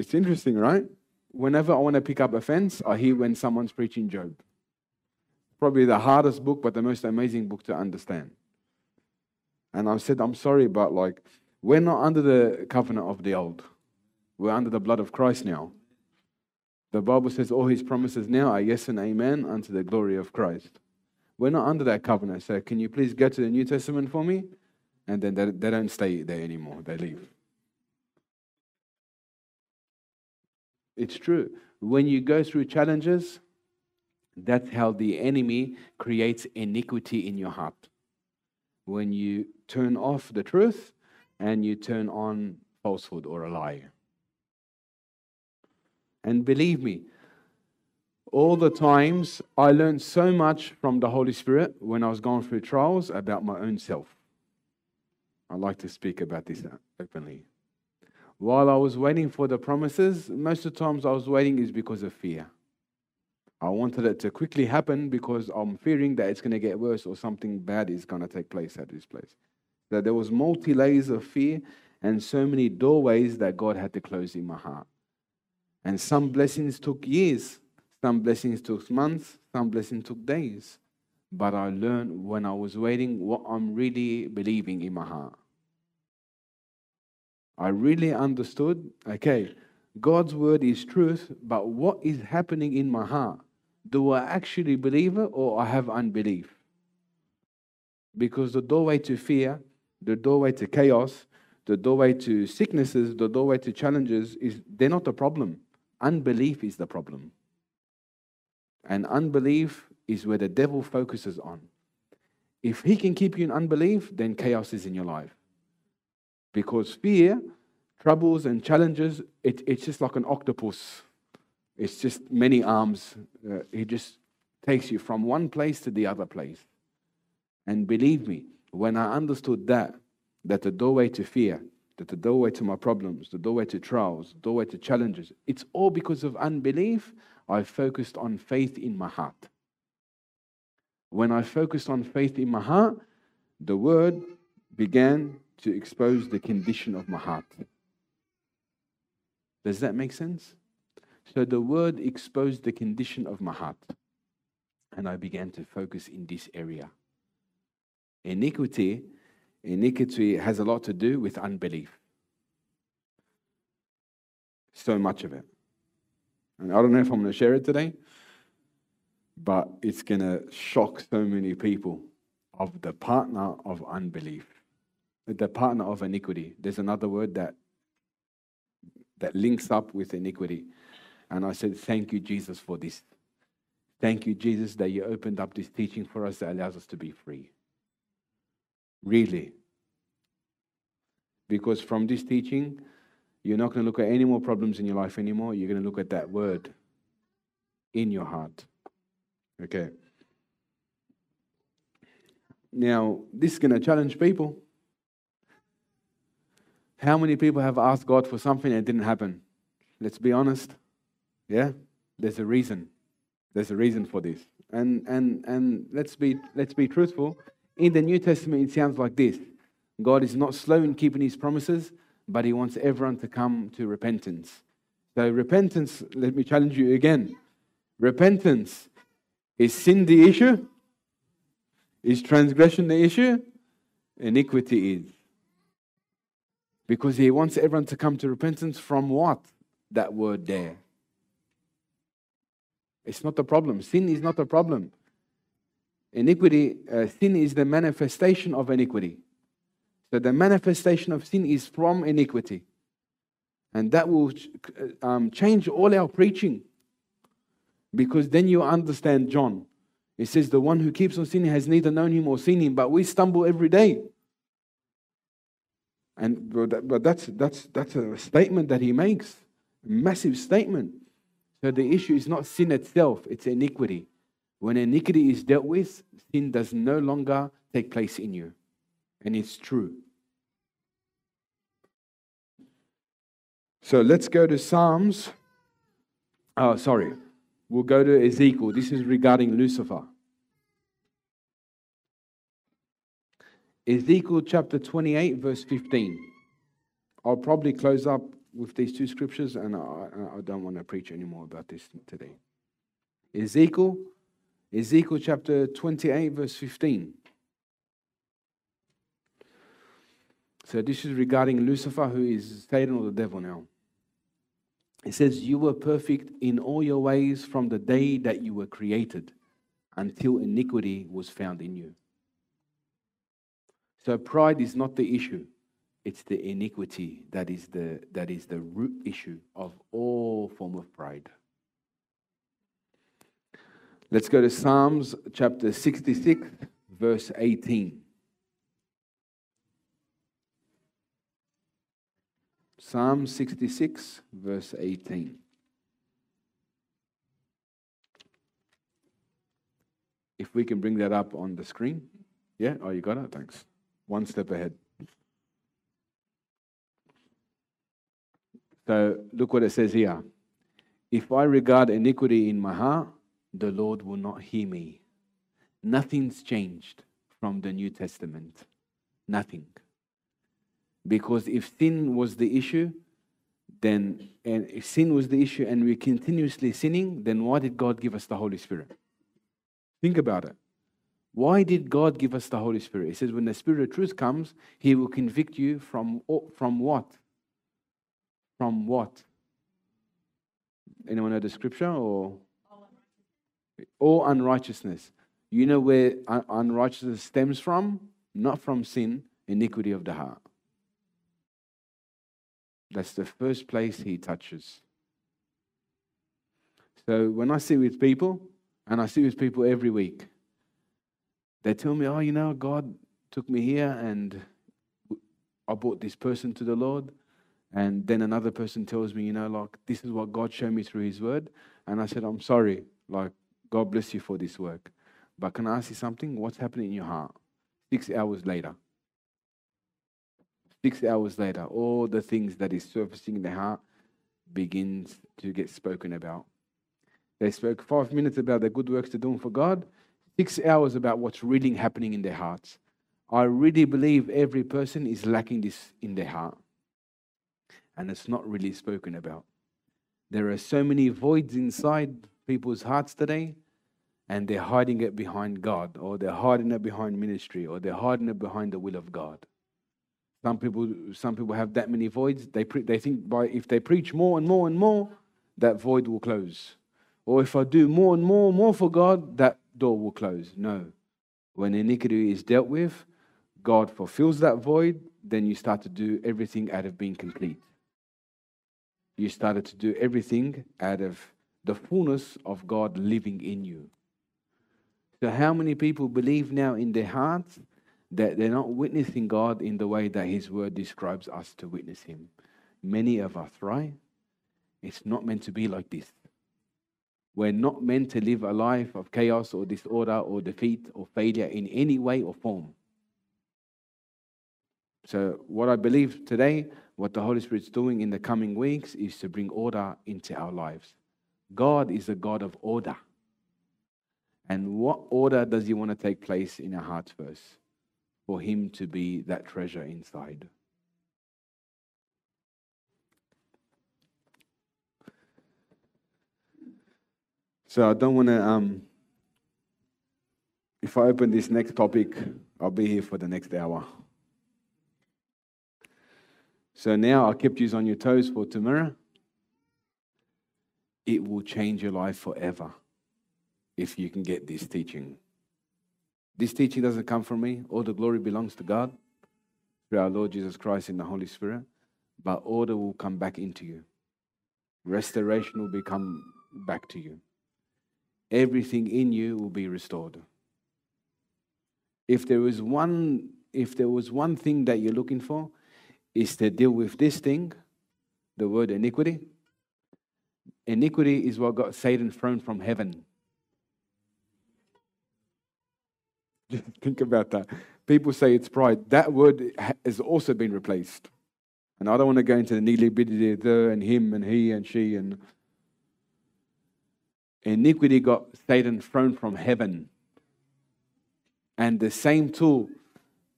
It's interesting, right? Whenever I want to pick up offense, I hear when someone's preaching Job. Probably the hardest book, but the most amazing book to understand. And I said, I'm sorry, but like, we're not under the covenant of the old. We're under the blood of Christ now. The Bible says all his promises now are yes and amen unto the glory of Christ. We're not under that covenant. So can you please go to the New Testament for me? And then they, they don't stay there anymore, they leave. It's true. When you go through challenges, that's how the enemy creates iniquity in your heart. When you turn off the truth and you turn on falsehood or a lie. And believe me, all the times I learned so much from the Holy Spirit when I was going through trials about my own self. I like to speak about this openly. While I was waiting for the promises, most of the times I was waiting is because of fear. I wanted it to quickly happen because I'm fearing that it's going to get worse or something bad is going to take place at this place. That there was multi layers of fear and so many doorways that God had to close in my heart. And some blessings took years, some blessings took months, some blessings took days. But I learned when I was waiting what I'm really believing in my heart. I really understood okay, God's word is truth, but what is happening in my heart? Do I actually believe it or I have unbelief? Because the doorway to fear, the doorway to chaos, the doorway to sicknesses, the doorway to challenges is they're not the problem. Unbelief is the problem. And unbelief is where the devil focuses on. If he can keep you in unbelief, then chaos is in your life. Because fear, troubles, and challenges, it, it's just like an octopus. It's just many arms. Uh, he just takes you from one place to the other place. And believe me, when I understood that, that the doorway to fear, that the doorway to my problems, the doorway to trials, the doorway to challenges, it's all because of unbelief. I focused on faith in my heart. When I focused on faith in my heart, the word began to expose the condition of my heart. Does that make sense? So the word exposed the condition of my heart. And I began to focus in this area. Iniquity, iniquity has a lot to do with unbelief. So much of it. And I don't know if I'm going to share it today, but it's going to shock so many people of the partner of unbelief, the partner of iniquity. There's another word that that links up with iniquity. And I said, Thank you, Jesus, for this. Thank you, Jesus, that you opened up this teaching for us that allows us to be free. Really. Because from this teaching, you're not going to look at any more problems in your life anymore. You're going to look at that word in your heart. Okay. Now, this is going to challenge people. How many people have asked God for something and it didn't happen? Let's be honest. Yeah? There's a reason. There's a reason for this. And and and let's be let's be truthful. In the New Testament, it sounds like this. God is not slow in keeping his promises, but he wants everyone to come to repentance. So repentance, let me challenge you again. Repentance is sin the issue? Is transgression the issue? Iniquity is. Because he wants everyone to come to repentance from what? That word there. It's not the problem. Sin is not the problem. Iniquity, uh, sin is the manifestation of iniquity. So the manifestation of sin is from iniquity. And that will uh, um, change all our preaching. Because then you understand John. It says, The one who keeps on sinning has neither known him or seen him, but we stumble every day. And but that's that's that's a statement that he makes, massive statement. So the issue is not sin itself, it's iniquity. When iniquity is dealt with, sin does no longer take place in you. And it's true. So let's go to Psalms. Oh, sorry. We'll go to Ezekiel. This is regarding Lucifer. Ezekiel chapter 28, verse 15. I'll probably close up with these two scriptures, and I, I don't want to preach anymore about this today. Ezekiel, Ezekiel chapter 28, verse 15. So this is regarding Lucifer, who is Satan or the devil now. It says, You were perfect in all your ways from the day that you were created until iniquity was found in you. So pride is not the issue. It's the iniquity that is the, that is the root issue of all form of pride. Let's go to Psalms chapter 66, verse 18. Psalm 66, verse 18. If we can bring that up on the screen. Yeah? Oh, you got it? Thanks. One step ahead. So look what it says here. If I regard iniquity in my heart, the Lord will not hear me. Nothing's changed from the New Testament. Nothing. Because if sin was the issue, then and if sin was the issue and we're continuously sinning, then why did God give us the Holy Spirit? Think about it. Why did God give us the Holy Spirit? He says, when the Spirit of truth comes, He will convict you from, from what? From what? Anyone know the scripture or? All unrighteousness. You know where unrighteousness stems from? Not from sin, iniquity of the heart. That's the first place he touches. So when I sit with people, and I sit with people every week, they tell me, oh, you know, God took me here and I brought this person to the Lord. And then another person tells me, you know, like, this is what God showed me through his word. And I said, I'm sorry. Like, God bless you for this work. But can I ask you something? What's happening in your heart? Six hours later. Six hours later, all the things that is surfacing in the heart begins to get spoken about. They spoke five minutes about the good works they're doing for God, six hours about what's really happening in their hearts. I really believe every person is lacking this in their heart. And it's not really spoken about. There are so many voids inside people's hearts today, and they're hiding it behind God, or they're hiding it behind ministry, or they're hiding it behind the will of God. Some people, some people have that many voids. They, pre- they think by if they preach more and more and more, that void will close. Or if I do more and more and more for God, that door will close. No. When iniquity is dealt with, God fulfills that void, then you start to do everything out of being complete. You started to do everything out of the fullness of God living in you. So, how many people believe now in their hearts that they're not witnessing God in the way that His Word describes us to witness Him. Many of us, right? It's not meant to be like this. We're not meant to live a life of chaos or disorder or defeat or failure in any way or form. So, what I believe today, what the Holy Spirit's doing in the coming weeks, is to bring order into our lives. God is a God of order. And what order does He want to take place in our hearts first? for Him to be that treasure inside. So I don't want to. Um, if I open this next topic, I'll be here for the next hour. So now I kept you on your toes for tomorrow. It will change your life forever if you can get this teaching. This teaching doesn't come from me. All the glory belongs to God through our Lord Jesus Christ in the Holy Spirit. But order will come back into you. Restoration will become back to you. Everything in you will be restored. If there was one, if there was one thing that you're looking for, is to deal with this thing, the word iniquity. Iniquity is what got Satan thrown from heaven. Think about that. People say it's pride. That word has also been replaced. And I don't want to go into the nitty bitty the and him and he and she and iniquity got Satan thrown from heaven. And the same tool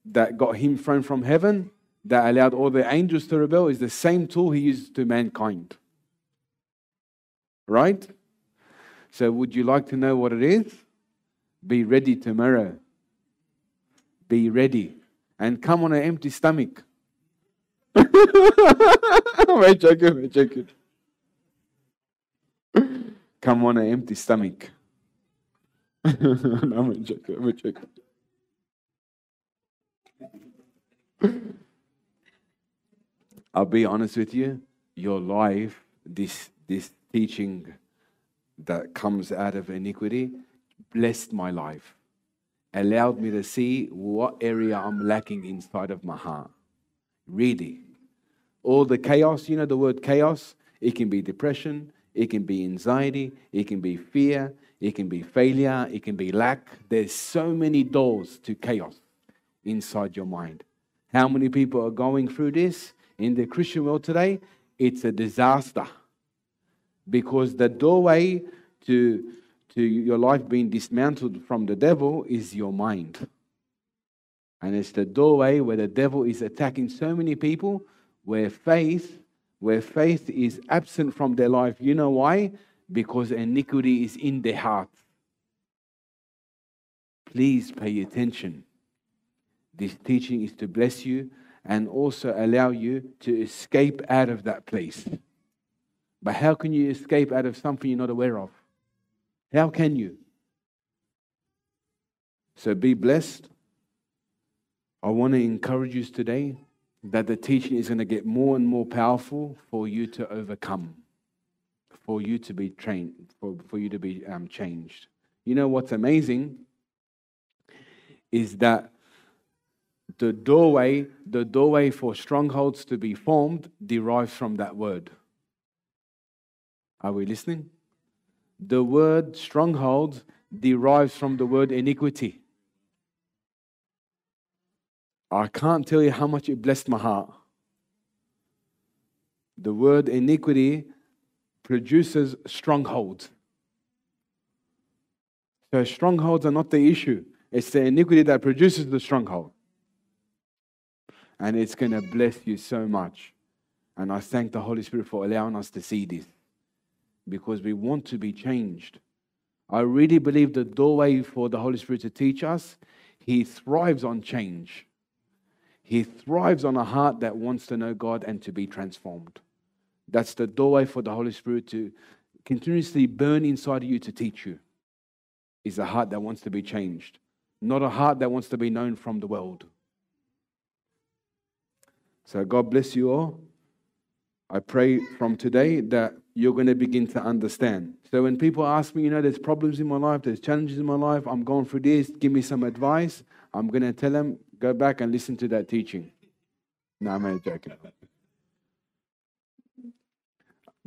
that got him thrown from heaven, that allowed all the angels to rebel, is the same tool he used to mankind. Right? So, would you like to know what it is? Be ready tomorrow be ready and come on an empty stomach. I'm joking, I'm joking. Come on an empty stomach. no, I'm joking. I'm joking. I'll be honest with you. Your life, this this teaching that comes out of iniquity, blessed my life, allowed me to see what area I'm lacking inside of my heart. Really, all the chaos. You know the word chaos. It can be depression. It can be anxiety. It can be fear. It can be failure. It can be lack. There's so many doors to chaos inside your mind. How many people are going through this in the Christian world today? It's a disaster because the doorway to, to your life being dismantled from the devil is your mind. And it's the doorway where the devil is attacking so many people where faith where faith is absent from their life. You know why? Because iniquity is in their heart. Please pay attention. This teaching is to bless you and also allow you to escape out of that place. But how can you escape out of something you're not aware of? How can you? So be blessed. I want to encourage you today that the teaching is going to get more and more powerful for you to overcome, for you to be trained, for, for you to be um, changed. You know what's amazing is that the doorway, the doorway for strongholds to be formed derives from that word. Are we listening? The word strongholds derives from the word iniquity. I can't tell you how much it blessed my heart. The word iniquity produces strongholds. So, strongholds are not the issue, it's the iniquity that produces the stronghold. And it's going to bless you so much. And I thank the Holy Spirit for allowing us to see this because we want to be changed. I really believe the doorway for the Holy Spirit to teach us, He thrives on change. He thrives on a heart that wants to know God and to be transformed. That's the doorway for the Holy Spirit to continuously burn inside of you to teach you. Is a heart that wants to be changed, not a heart that wants to be known from the world. So, God bless you all. I pray from today that you're going to begin to understand. So, when people ask me, you know, there's problems in my life, there's challenges in my life, I'm going through this, give me some advice, I'm going to tell them, Go back and listen to that teaching. No, I'm not joking.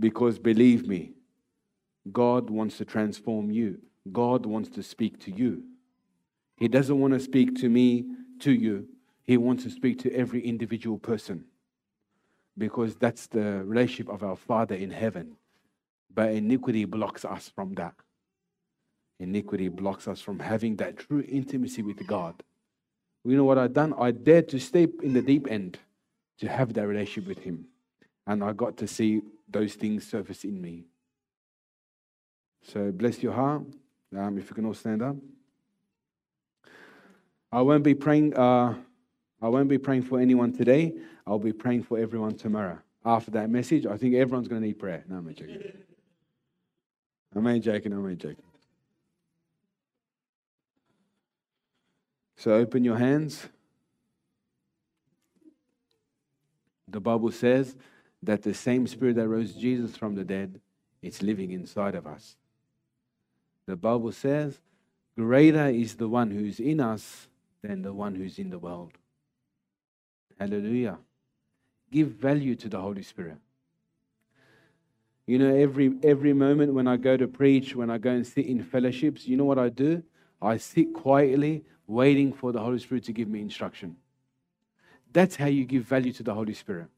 Because believe me, God wants to transform you. God wants to speak to you. He doesn't want to speak to me, to you. He wants to speak to every individual person because that's the relationship of our Father in heaven. But iniquity blocks us from that. Iniquity blocks us from having that true intimacy with God. You know what I'd done? I dared to step in the deep end to have that relationship with Him. And I got to see those things surface in me. So bless your heart. Um, if you can all stand up. I won't be praying. Uh, I won't be praying for anyone today. I'll be praying for everyone tomorrow. After that message, I think everyone's going to need prayer. No, I'm joking. I'm joking. I'm joking. So open your hands. The Bible says that the same spirit that rose Jesus from the dead is living inside of us. The Bible says, Greater is the one who's in us than the one who's in the world. Hallelujah. Give value to the Holy Spirit. You know, every every moment when I go to preach, when I go and sit in fellowships, you know what I do? I sit quietly waiting for the Holy Spirit to give me instruction. That's how you give value to the Holy Spirit.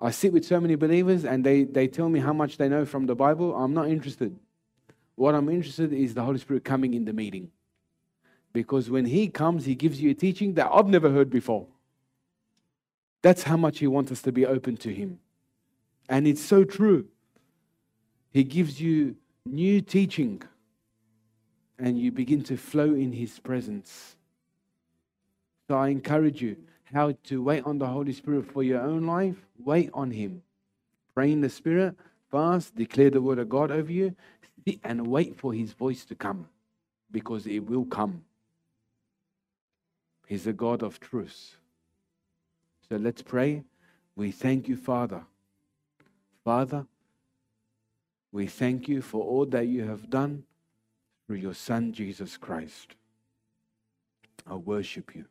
I sit with so many believers and they, they tell me how much they know from the Bible. I'm not interested. What I'm interested in is the Holy Spirit coming in the meeting. Because when He comes, He gives you a teaching that I've never heard before. That's how much He wants us to be open to Him. And it's so true. He gives you new teaching and you begin to flow in His presence. So I encourage you how to wait on the Holy Spirit for your own life. Wait on Him. Pray in the Spirit, fast, declare the word of God over you, sit and wait for his voice to come because it will come. He's a God of truth. So let's pray. We thank you, Father. Father, we thank you for all that you have done through your Son, Jesus Christ. I worship you.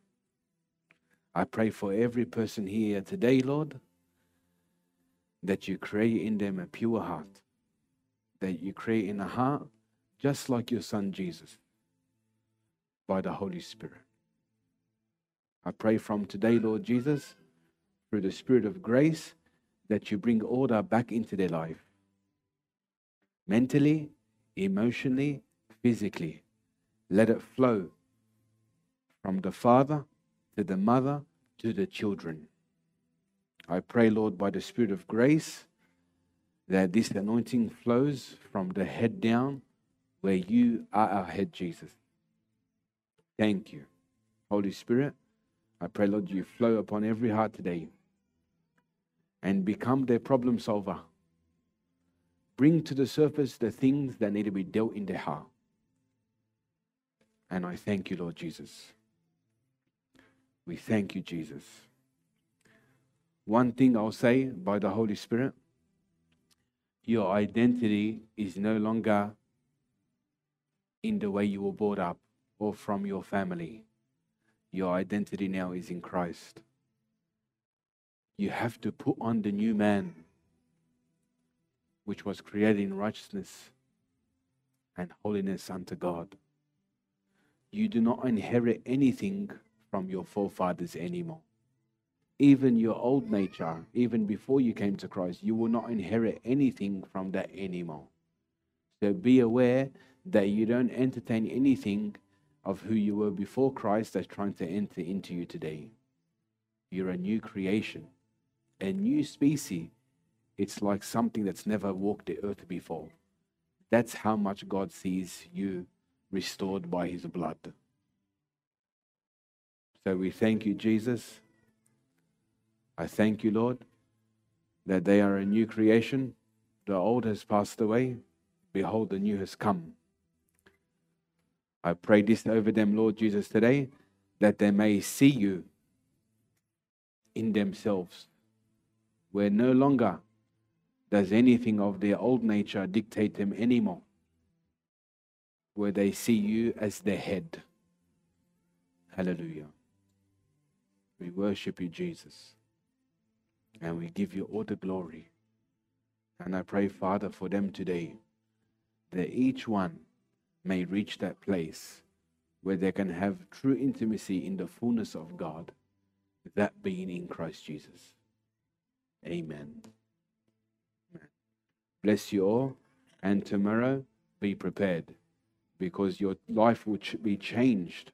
I pray for every person here today, Lord, that you create in them a pure heart, that you create in a heart just like your Son Jesus by the Holy Spirit. I pray from today, Lord Jesus, through the Spirit of grace, that you bring order back into their life mentally, emotionally, physically. Let it flow from the father to the mother to the children. I pray, Lord, by the Spirit of grace, that this anointing flows from the head down where you are our head, Jesus. Thank you. Holy Spirit, I pray, Lord, you flow upon every heart today and become their problem solver. Bring to the surface the things that need to be dealt in their heart. And I thank you, Lord Jesus. We thank you, Jesus. One thing I'll say by the Holy Spirit your identity is no longer in the way you were brought up or from your family. Your identity now is in Christ. You have to put on the new man, which was created in righteousness and holiness unto God. You do not inherit anything from your forefathers anymore. Even your old nature, even before you came to Christ, you will not inherit anything from that anymore. So be aware that you don't entertain anything of who you were before Christ that's trying to enter into you today. You're a new creation, a new species. It's like something that's never walked the earth before. That's how much God sees you restored by his blood. So we thank you, Jesus. I thank you, Lord, that they are a new creation. The old has passed away. Behold, the new has come. I pray this over them, Lord Jesus, today, that they may see you in themselves, where no longer does anything of their old nature dictate them anymore, where they see you as their head. Hallelujah. We worship you, Jesus. And we give you all the glory. And I pray, Father, for them today, that each one may reach that place where they can have true intimacy in the fullness of God, that being in Christ Jesus. Amen. Bless you all. And tomorrow, be prepared because your life will be changed